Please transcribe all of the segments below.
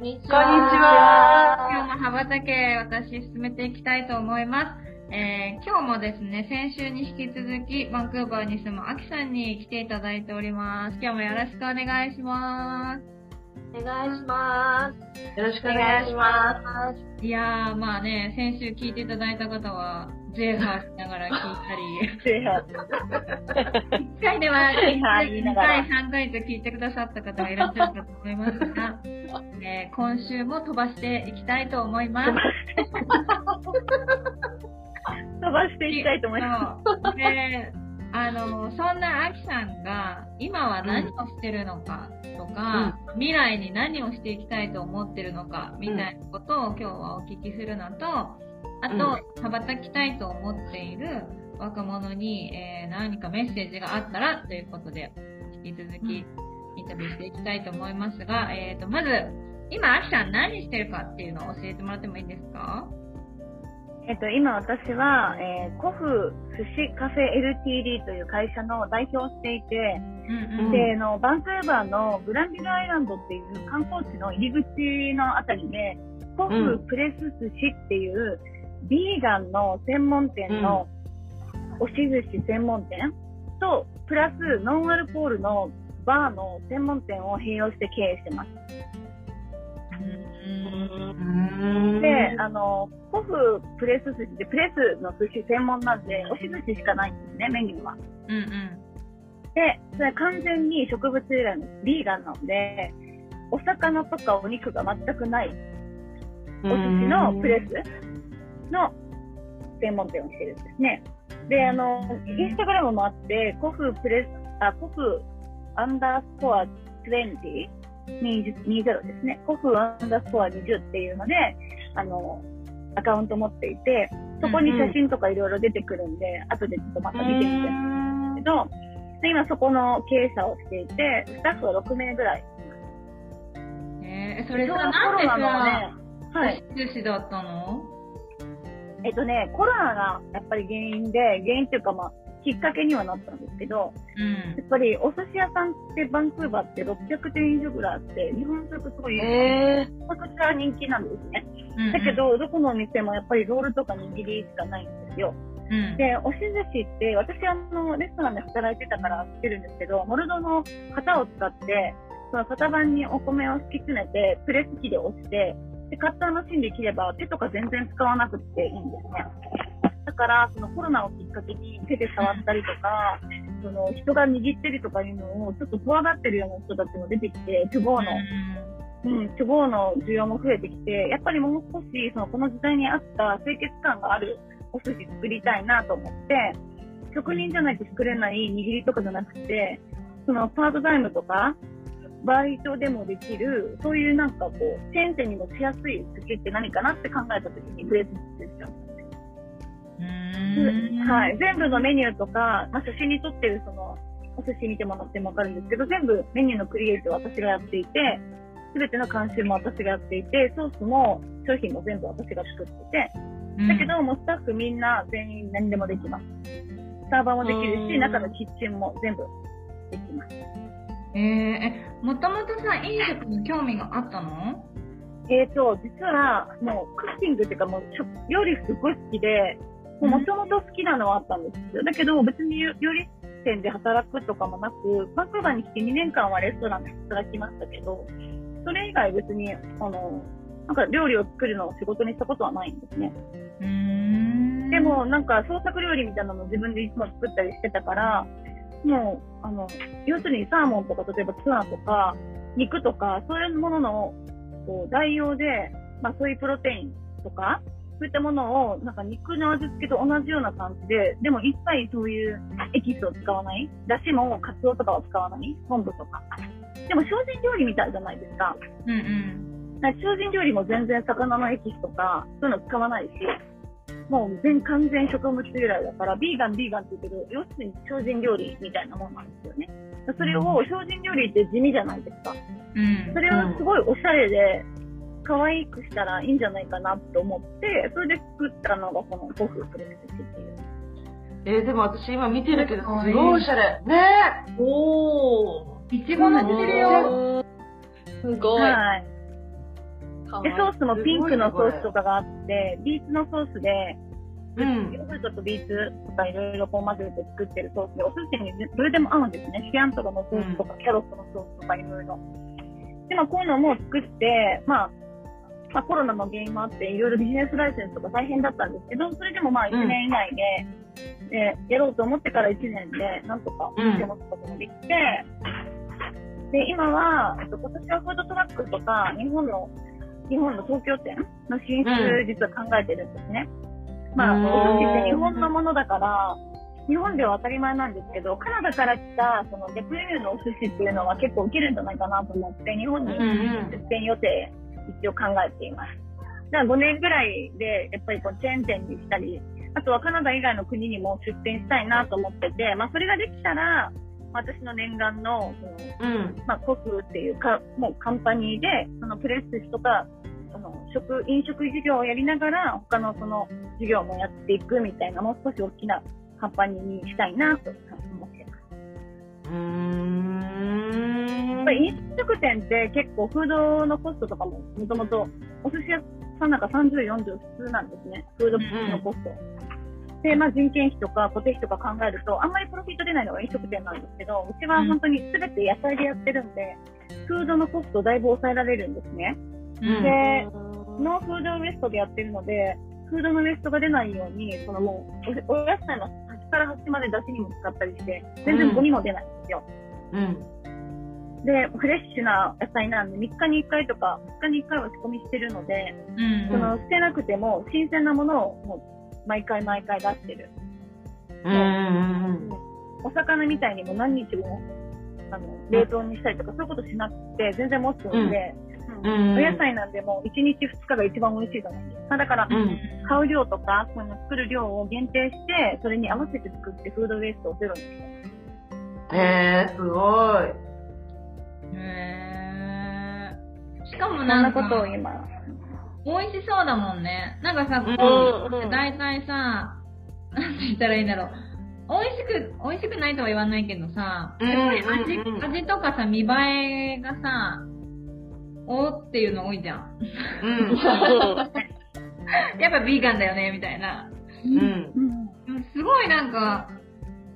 こんにちは。今日も羽ばたけ私進めていきたいと思います。えー今日もですね、先週に引き続きバンクーバーに住むアキさんに来ていただいております。今日もよろしくお願いします。お願いします。よろしくお願いしまいやー、まあね、先週聞いていただいた方は、ゼーハーしながら聞いたり。1ゼーハー言いな2がら回、3回と聞いてくださった方がいらっしゃるかと思いますが、えー今週も飛ばしていきたいと思います。飛ばしていきたいと思いまそうで、あの、そんなアキさんが今は何をしてるのかとか、未来に何をしていきたいと思ってるのかみたいなことを今日はお聞きするのと、あと、羽ばたきたいと思っている若者に、えー何かメッセージがあったらということで、引き続きインタビューしていきたいと思いますが、えっ、と、まず、今、アキさん何してるかっていうのを教えてもらってもいいですか？す。えっと、今私は、えー、コフ寿司カフェ LTD という会社の代表をしていて、うんうん。で、あの、バンクーバーのグランビルアイランドっていう観光地の入り口のあたりで、コフプレス寿司っていう、ビーガンの専門店の押し寿司専門店と、プラスノンアルコールのバーの専門店を併用して経営してます。うんで、あの、コフプレス寿司で、プレスの寿司専門なんで、押し寿司しかないんですね、メニューは。うんうん。で、それは完全に植物由来のビーガンなので、お魚とかお肉が全くないお寿司のプレスの専門店をしてるんですね。で、あの、インスタグラムもあって、コフプレス、あ、コフアンダースコア20、20ですね。コフアンダースコア20っていうので、あの、アカウント持っていて、そこに写真とかいろいろ出てくるんで、後でちょっとまた見てみてんですけど、で今そこの経営者をしていて、スタッフは6名ぐらい。えー、それさ、なんでコロナのねさ、、はい。寿司だったの？えっとね、コロナがやっぱり原因で、原因っていうかまあ、きっかけにはなったんですけど、うんやっぱりお寿司屋さんってバンクーバーって600店以上ぐらいあって、日本食すごい、えめちゃくちゃ人気なんですね。うんうん。だけど、どこのお店もやっぱりロールとか握りしかないんですよ。うん、で、押し寿司って、私あの、レストランで働いてたから知ってるんですけど、モルドの型を使って、その型番にお米を敷き詰めて、プレス機で押して、で、カッターの芯で切れば手とか全然使わなくていいんですね。だから、そのコロナをきっかけに手で触ったりとか、その人が握ってるとかいうのをちょっと怖がってるような人たちも出てきて、厨房の、うん、厨房の需要も増えてきて、やっぱりもう少し、そのこの時代に合った清潔感があるお寿司作りたいなと思って、職人じゃないと作れない握りとかじゃなくて、そのパートタイムとか、バイトでもできる、そういうなんかこう、先生にもしやすい寿司って何かなって考えた時にプレス寿司でした。うんうんはい。全部のメニューとか、まあ、写真に撮ってるその、お寿司見てもらってもわかるんですけど、全部メニューのクリエイトは私がやっていて、すべての監修も私がやっていて、ソースも商品も全部私が作ってて、だけどもうスタッフみんな全員何でもできます。サーバーもできるし、うん中のキッチンも全部できます。えー、え、もともとさ、飲食に興味があったの？えーと、実はもうクッキングっていうかもう食料理すごい好きで、もともと好きなのはあったんですよ。だけど別に料理店で働くとかもなく、バンクーバーに来て2年間はレストランで働きましたけど、それ以外別に、あの、なんか料理を作るのを仕事にしたことはないんですね。で、もなんか創作料理みたいなのを自分でいつも作ったりしてたから、もう、あの、要するにサーモンとか、例えばツナとか、肉とか、そういうものの、こう、代用で、まあそういうプロテインとか、そういったものを、なんか肉の味付けと同じような感じで、でも一切そういうエキスを使わない。だしもカツオとかは使わない。昆布とか。でも精進料理みたいじゃないですか。うんうん。精進料理も全然魚のエキスとか、そういうの使わないし、もう全完全植物由来だから、ビーガン、ビーガンって言うけど、要するに精進料理みたいなもんなんですよね。それを精進料理って地味じゃないですか。うんそ。れをすごいおしゃれで、可愛くしたらいいんじゃないかなと思って、それで作ったのがこの5分プレスっていう。えー、でも私今見てるけど、すごいおしゃれ。ねおー。いちご乗ってるよ。すごい。はい。で、ソースもピンクのソースとかがあって、ビーツのソースで、うん。ヨーグルトとビーツとかいろいろこう混ぜて作ってるソースで、お寿司にどれでも合うんですね。シアンとかのソースとか、キャロットのソースとかいろいろ。で、まあこういうのも作って、まあ、まあコロナの原因もあって、いろいろビジネスライセンスとか大変だったんですけど、それでもまあ1年以内で、でやろうと思ってから1年で、なんとかお店を持つことができて、で、今は、えっと、今年はフードトラックとか、日本の、日本の東京店の進出、うん実は考えてるんですね。まあ、うんお寿司って日本のものだから、日本では当たり前なんですけど、カナダから来た、その、デプリューのお寿司っていうのは結構受けるんじゃないかなと思って、日本に出店予定、一応考えています。だから5年ぐらいで、やっぱりこう、チェーン店にしたり、あとはカナダ以外の国にも出店したいなと思ってて、まあ、それができたら、私の念願の、うん。まあ、コフっていうか、もうカンパニーで、そのプレスとか、食、飲食事業をやりながら、他のその事業もやっていくみたいな、もう少し大きなカンパニーにしたいなと思ってます。うーん。やっぱり飲食店って結構フードのコストとかも、もともとお寿司屋さんなんか30、40普通なんですね。フードのコスト。で、まあ人件費とか固定費とか考えると、あんまりプロフィット出ないのが飲食店なんですけど、うちは本当に全て野菜でやってるんで、フードのコストをだいぶ抑えられるんですね。うんで、ノーフードウエストでやってるので、フードのウエストが出ないように、そのもう、おお野菜の端から端まで出汁にも使ったりして、全然ゴミも出ないんですよ。うん。で、フレッシュな野菜なんで、3日に1回とか、2日に1回は仕込みしてるので、うんその捨てなくても、新鮮なものをもう、毎回毎回出してる。うんうんお魚みたいにも何日も、あの、冷凍にしたりとか、そういうことしなくて、全然持つので、うんお野菜なんでも、1日2日が一番美味しいじゃないですか。だから、うん。買う量とか、その作る量を限定して、それに合わせて作ってフードウェイストをゼロにしてへえ、すごい。へーしかもそんなか、なんことを今、美味しそうだもんね。なんかさ、うんこうって大体さ、なんて言ったらいいんだろう。美味しく、美味しくないとは言わないけどさ、うんやっぱり味、味とかさ、見栄えがさ、おーっていうの多いじゃん。うん。やっぱビーガンだよね、みたいな。うん。うんすごいなんか、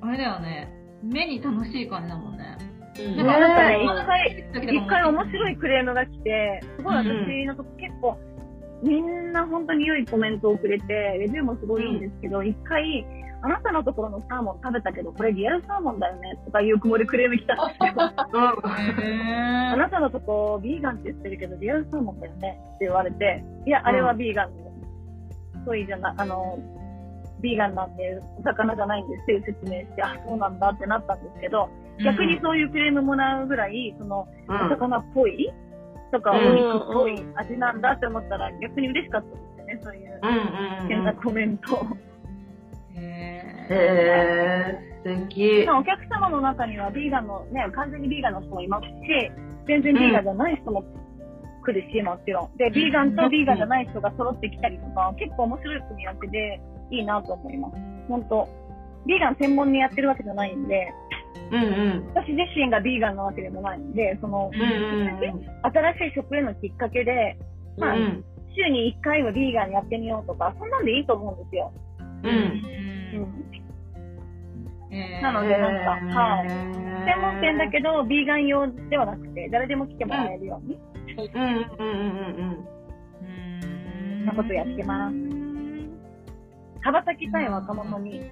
あれだよね。目に楽しい感じだもんね。うんなんか、なんかね一回、一回面白いクレームが来て、すごい私のとこ結構、みんな本当に良いコメントをくれて、レビューもすごいいいんですけど、一回、あなたのところのサーモン食べたけど、これリアルサーモンだよねとかいう曇りクレーム来たんですよ。あへなたのとこ、ビーガンって言ってるけど、リアルサーモンだよねって言われて、いや、あれはビーガンの、ソイじゃな、あの、ビーガンなんで、お魚じゃないんですっていう説明して、あ、そうなんだってなったんですけど、ー逆にそういうクレームもらうぐらい、その、うんお魚っぽいとか、おうん肉っぽい味なんだって思ったら、逆に嬉しかったですよね、そういう変なコメント。へへえ、素敵。まあお客様の中には、ビーガンの、ね、完全にビーガンの人もいますし、全然ビーガンじゃない人も来るし、もちろん。で、ビーガンとビーガンじゃない人が揃ってきたりとか、結構面白い組み合わせでいいなと思います。本当ビーガン専門にやってるわけじゃないんで、うんうん。私自身がビーガンなわけでもないんで、その、うんうん新しい食へのきっかけで、まあ、うん週に1回はビーガンやってみようとか、そんなんでいいと思うんですよ。うん。うん。へーなのでなんかはい専専門店だけど、ビーガン用ではなくて、誰でも来てもらえるように、うんうんうんうんうーんなことやってます羽ばたきたい若者に。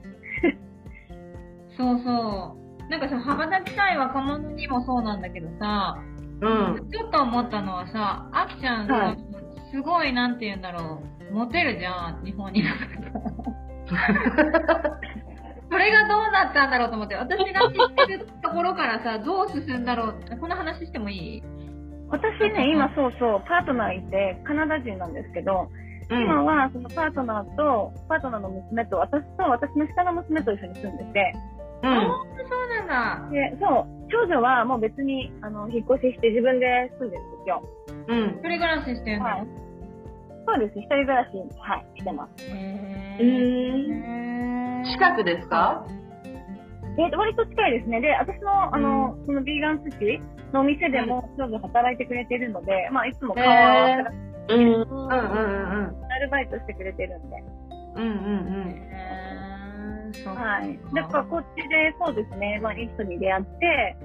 そうそう。なんかさ、羽ばたきたい若者にもそうなんだけどさ、うん。うん。ちょっと思ったのはさ、あきちゃんさ、はいすごい、なんて言うんだろう、モテるじゃん、日本に。それがどうなったんだろうと思って、私が知ってるところからさ、どう進んだろう。この話してもいい？私ね、今そうそう、パートナーいて、カナダ人なんですけど、うん。今はそのパートナーと、パートナーの娘と、私と私の下の娘と一緒に住んでて、うん。そうなんだ。で、そう、長女はもう別に、あの、引っ越しして自分で住んでるんですよ。うん一。人暮らししてんの、はい。そうです、一人暮らし、はい、してます。へうー。ん。近くですか？えー、割と近いですね。で、私の、あの、そのビーガン寿司のお店でも、長女働いてくれてるので、まあ、いつも顔を合わせらうん。うんうんうんうん。アルバイトしてくれてるんで。うんうんへーそうはい。だからこっちで、そうですね、まあ、いい人に出会って、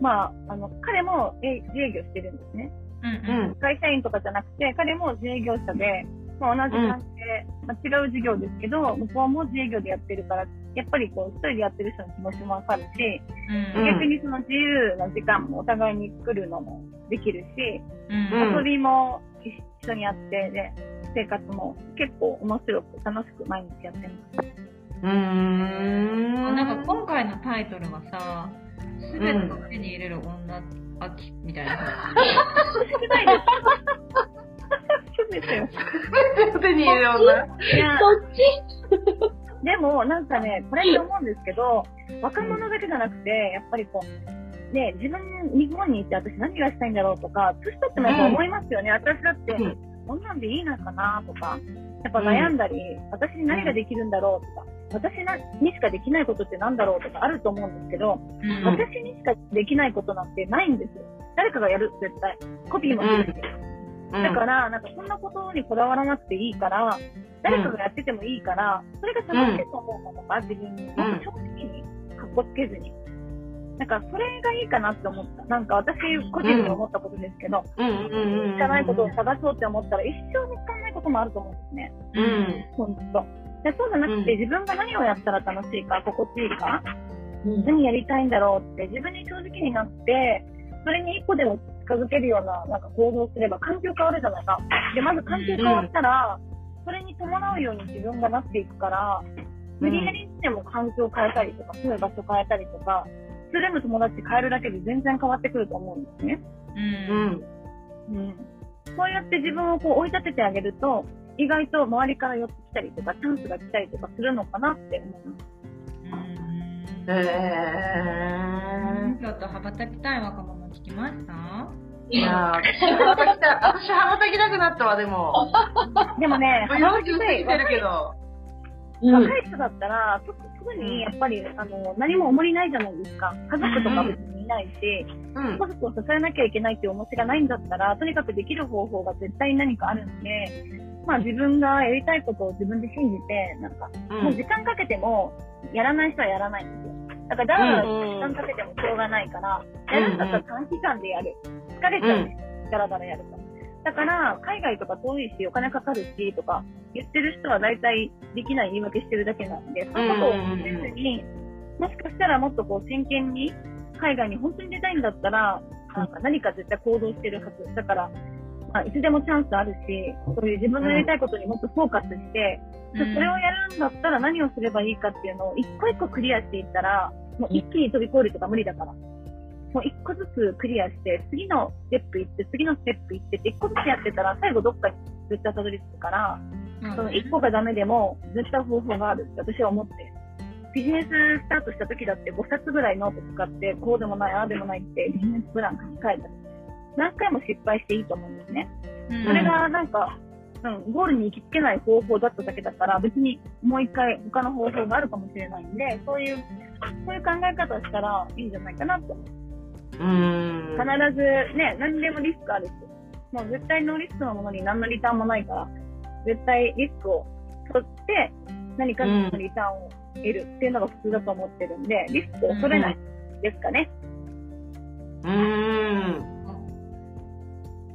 まあ、あの、彼もえ自営業してるんですね。うんうん。うん。会社員とかじゃなくて、彼も自営業者で、まあ、同じ感じで、まあ、違う事業ですけど、向こうも自営業でやってるから、やっぱりこう、一人でやってる人の気持ちもわかるし、うん逆にその自由な時間もお互いに作るのもできるし、うん遊びも一緒にやって、で、生活も結構面白く楽しく毎日やってます。うーん。なんか今回のタイトルはさ、すべてを手に入れる女、秋みたいな。少ないです。手に入れる女。いや、そっち？でもなんかね、これって思うんですけど、若者だけじゃなくて、やっぱりこう、ね、自分、日本にいて私何がしたいんだろうとか、年取ってもやっぱ思いますよね。私だって、うんこんなんでいいのかなとか、やっぱ悩んだり、私に何ができるんだろうとか、私なにしかできないことってなんだろうとかあると思うんですけど、うん私にしかできないことなんてないんですよ。誰かがやる、絶対。コピーもするし。うん。だから、なんかそんなことにこだわらなくていいから、誰かがやっててもいいから、それが楽しいと思うものが自分に、もっと正直に、かっこつけずに。なんか、それがいいかなって思った。なんか、私、個人で思ったことですけど、うんうんうんうん。知らないことを探そうって思ったら、一生見つからないこともあると思うんですね。うん。ほんと。でそうじゃなくて、うん自分が何をやったら楽しいか、心地いいか、うん何やりたいんだろうって、自分に正直になって、それに一個でも近づけるような、なんか行動すれば環境変わるじゃないか。で、まず環境変わったら、それに伴うように自分がなっていくから、無理やりにしても環境変えたりとか、住む場所変えたりとか、すれむ友達変えるだけで全然変わってくると思うんですね。うんうん。うん。そうやって自分をこう追い立ててあげると、意外と周りから寄ってきたりとか、チャンスが来たりとかするのかなって思います。へちょっと羽ばたきたい若者聞きました？ー。いやー、私羽ばたきたい。私羽ばたきたくなったわ、でも。でもね、もう40過ぎてるけど。うん若い人だったら、すぐにやっぱり、あの、何も重りないじゃないですか。家族とか別にいないし、うん。家族を支えなきゃいけないっていう重しがないんだったら、とにかくできる方法が絶対に何かあるんで、まあ自分がやりたいことを自分で信じて、なんか、もう時間かけても、やらない人はやらないんですよ。だから、時間かけてもしょうがないから、やるんだったら短期間でやる。疲れちゃうね。だらだらやると。だから、海外とか遠いし、お金かかるし、とか、言ってる人は大体できない言い訳してるだけなんで、そういうことをせずに、もしかしたらもっとこう真剣に、海外に本当に出たいんだったら、なんか何か絶対行動してるはず。だから、まあ、いつでもチャンスあるし、そういう自分のやりたいことにもっとフォーカスして、それをやるんだったら何をすればいいかっていうのを一個一個クリアしていったら、もう一気に飛び越えるとか無理だから。もう一個ずつクリアして、次のステップ行って、次のステップ行ってって、一個ずつやってたら、最後どっかに絶対たどり着くから、その一個がダメでも、絶対方法があるって私は思ってる。ビジネススタートした時だって5冊ぐらいノート使って、こうでもない、ああでもないってビジネスプラン書き換えたり。何回も失敗していいと思うんですね。うんそれがなんか、うん、ゴールに行きつけない方法だっただけだから、別にもう一回他の方法があるかもしれないんで、そういう、そういう考え方をしたらいいんじゃないかなって思う。うん。必ずね、何でもリスクあるし、もう絶対ノーリスクのものに何のリターンもないから、絶対リスクを取って何かのリターンを得るっていうのが普通だと思ってるんで、リスクを恐れないですかね。うん。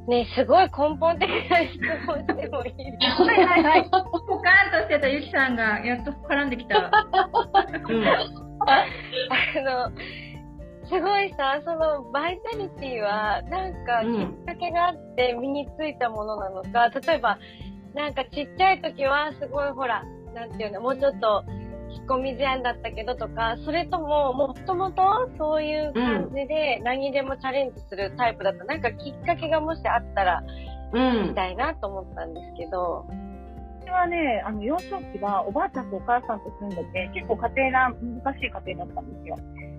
ねすごい根本的な質問してもいいですはいはいはい。ポカーンとしてたゆきさんがやっと絡んできた。うん。あの、すごいさ、そのバイタリティは、なんかうんきっかけがあって身についたものなのか、例えば、なんかちっちゃい時はすごいほら、なんていうの、もうちょっと引っ込み思案だったけどとか、それとも、もともとそういう感じで何でもチャレンジするタイプだった。なんかきっかけがもしあったら、うんみ。たいなと思ったんですけど。私はね、あの、幼少期はおばあちゃんとお母さんと住んでて、結構家庭が難しい家庭だったんですよ。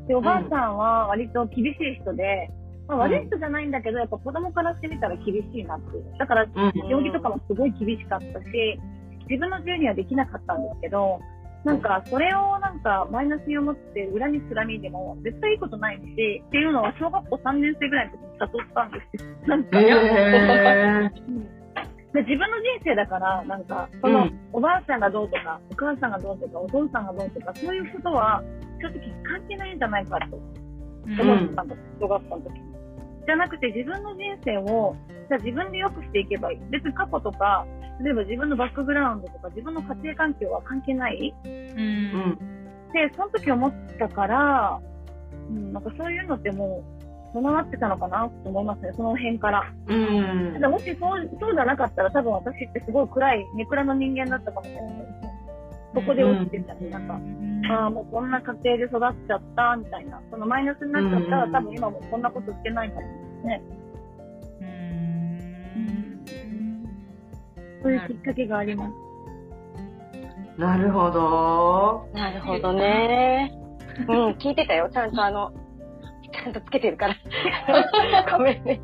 で、おばあちゃんは割と厳しい人で、まあ、悪い人じゃないんだけど、やっぱ子供からしてみたら厳しいなっていう。だから、うん行儀とかもすごい厳しかったし、自分の自由にはできなかったんですけど、なんか、それをなんか、マイナスに思って、恨みつらみでも、絶対いいことないし、っていうのは、小学校3年生ぐらいの時に悟ったんですよ。なんか、へで自分の人生だから、なんか、その、うんおばあちゃんがどうとか、お母さんがどうとか、お父さんがどうとか、そういうことは、正直関係ないんじゃないかと思ってたんです、小学校の時に。じゃなくて、自分の人生を、じゃあ自分で良くしていけばいい。別に過去とか、例えば自分のバックグラウンドとか、自分の家庭環境は関係ない？うんうん。で、その時思ったから、うん、なんかそういうのってもう、備わってたのかなと思いますね、その辺から。うんただもしそう、そうじゃなかったら多分私ってすごい暗い、ネクラの人間だったかもしれないですね。そこで落ちてたり、なんか、ああ、もうこんな家庭で育っちゃった、みたいな。そのマイナスになっちゃったら、うん多分今もこんなことしてないかもね。うんそういうきっかけがあります。なるほど。なるほどね。うん、聞いてたよ。ちゃんとあの、んとつけてるから。ごめんね。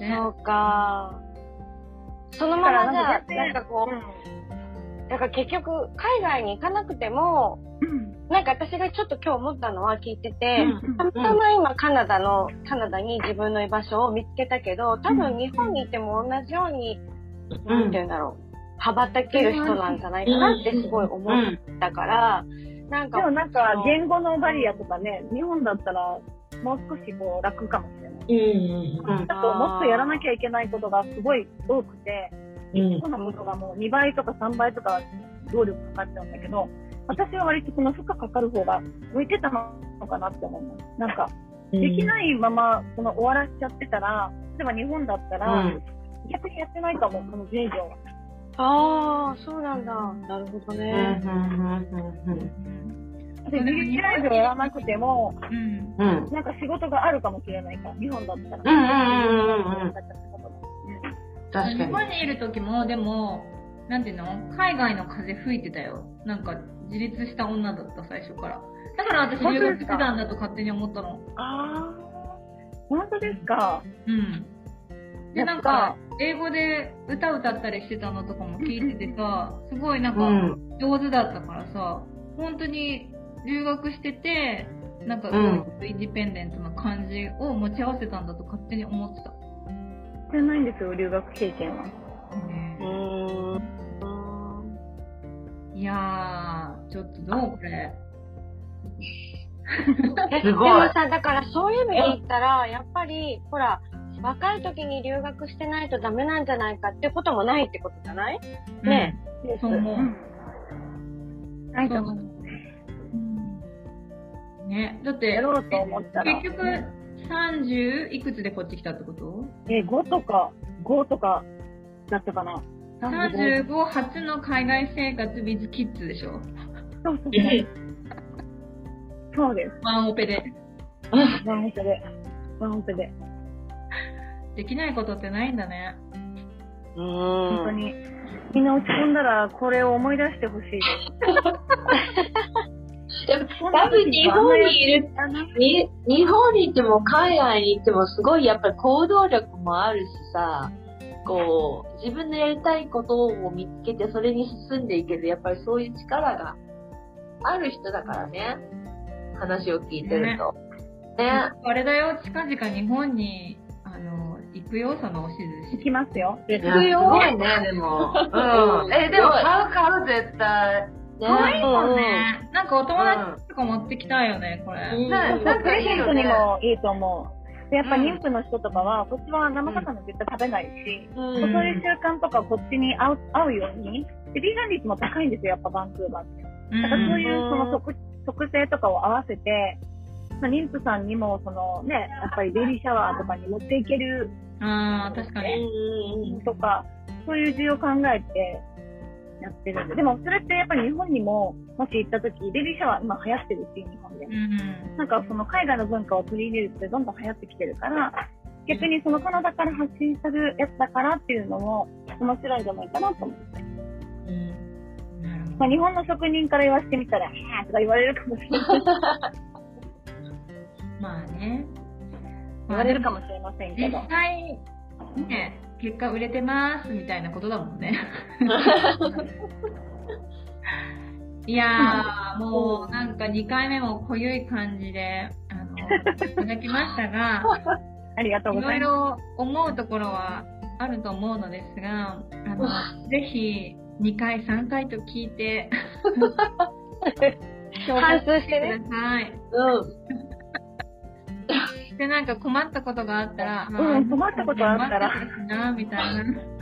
そうか。そのままじゃあ、なんかこう、だから結局、海外に行かなくても、うん。なんか私がちょっと今日思ったのは聞いてて、うんたまたま今カナダの、カナダに自分の居場所を見つけたけど、多分日本にいても同じように、なんて言うんだろう、羽ばたける人なんじゃないかなってすごい思ったから、なんか、でもなんか、言語のバリアとかね、日本だったら、もう少しこう楽かもしれない。うん。うんだともっとやらなきゃいけないことがすごい多くて、うん。そのことがもう2倍とか3倍とか労力かかっちゃうんだけど、私は割とその負荷かかる方が向いてたのかなって思います。なんか、できい。ないままその終わらしちゃってたら、例えば日本だったら、うん逆にやってないかも、この自営業は。ああ、そうなんだ。なるほどうんね。で、自営業やらなくても、うんなんか仕事があるかもしれないから、日本だったら。うんうんうんうんうん確日かに。本にいる時も、でも、なんていうの？海外の風吹いてたよ。なんか、自立した女だった、最初から。だから私留学してたんだと勝手に思ったの。あー、本当ですか？うん。で、なんか、英語で歌歌ったりしてたのとかも聞いててさ、すごいなんかうん、上手だったからさ、本当に留学してて、なんか、うんインディペンデントな感じを持ち合わせたんだと勝手に思ってた。じゃないんですよ、留学経験は。うーん。いやー、ちょっとどうこれ。えすごいでもさ、だからそういう意味で言ったら、やっぱり、ほら、若い時に留学してないとダメなんじゃないかってこともないってことじゃない？ねですそう思ううんないと思う。うん。ね、だって、やろうと思ったら。結局、30いくつでこっち来たってこと？え、5とか、5とかだったかな。?35 初の海外生活 with キッズでしょ？そうそうそう。そうです。ワンオペで。ワンオペで。ワンオペで。できないことってないんだね。うん。本当に。みんな落ち込んだら、これを思い出してほしいです。でも、多分日本にいる、日本にいても海外に行ってもすごいやっぱり行動力もあるしさ、こう、自分のやりたいことを見つけてそれに進んでいける、やっぱりそういう力がある人だからね。話を聞いてると。ね。あれだよ、近々日本に、行くよ、そのおしず行し。きますよ。いやすごいね、でも。うん。え、でも買う買う、絶対。ね可愛いもんね。なんかお友達とか持ってきたいよね、これ。うんなプレゼントにね。もいいと思う。で、やっぱうん妊婦の人とかは、こっちは生魚絶対食べないし、うんそういう習慣とかこっちに合う合うように。で、ビーガン率も高いんですよ、やっぱバンクーバーって。うんだからそういうその特特性とかを合わせて、まあ、妊婦さんにもそのね、やっぱりベビーシャワーとかに持っていけるああ、確かに。とか、そういう需要を考えて、やってるんで。でもそれってやっぱり日本にも、もし行った時、ベビーシャワー今流行ってるし、日本でう。ん。なんかその海外の文化を取り入れるってどんどん流行ってきてるから、逆にそのカナダから発信するやつだからっていうのも面白いんじゃないかなと思って。うん。まあ、日本の職人から言わせてみたら、へーとか言われるかもしれない。まあね。言われるかもしれませんけ実ど。際、ね、結果売れてますみたいなことだもんね。いやー、もうなんか2回目も濃ゆい感じで、あの、いただきましたが、ありがとうごいろいざいまろ思うところはあると思うのですが、あの、ぜひ2回、3回と聞いて、反数してね。ください。うん。で、なんか困ったことがあったら、うん困ったことあったらな、みたいな。す。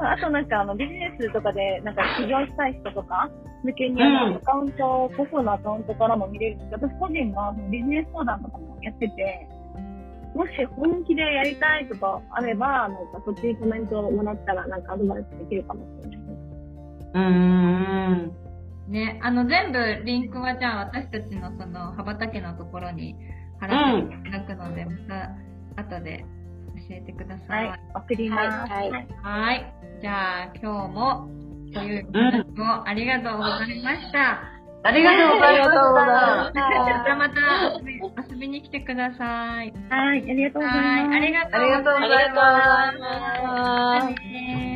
あとなんかあのビジネスとかでなんか起業したい人とか向けにあの、うんアカウント、個数のアカウントからも見れるんですけど、私個人がビジネス相談とかもやってて、もし本気でやりたいとかあれば、なんかそっちにコメントをもらったらなんかアドバイスできるかもしれないです。うーん。ね、あの、全部リンクはじゃあ私たちのその、羽ばたけのところに貼らせていただくので、また後で教えてくださ。はいい、送ります。はいはいはい。じゃあ今日も、そういうお話をありがとうございました。ありがとうございました。またまた遊びに来てください。はい、ありがとうございます。はい、ありがとうありがとうござい。ます。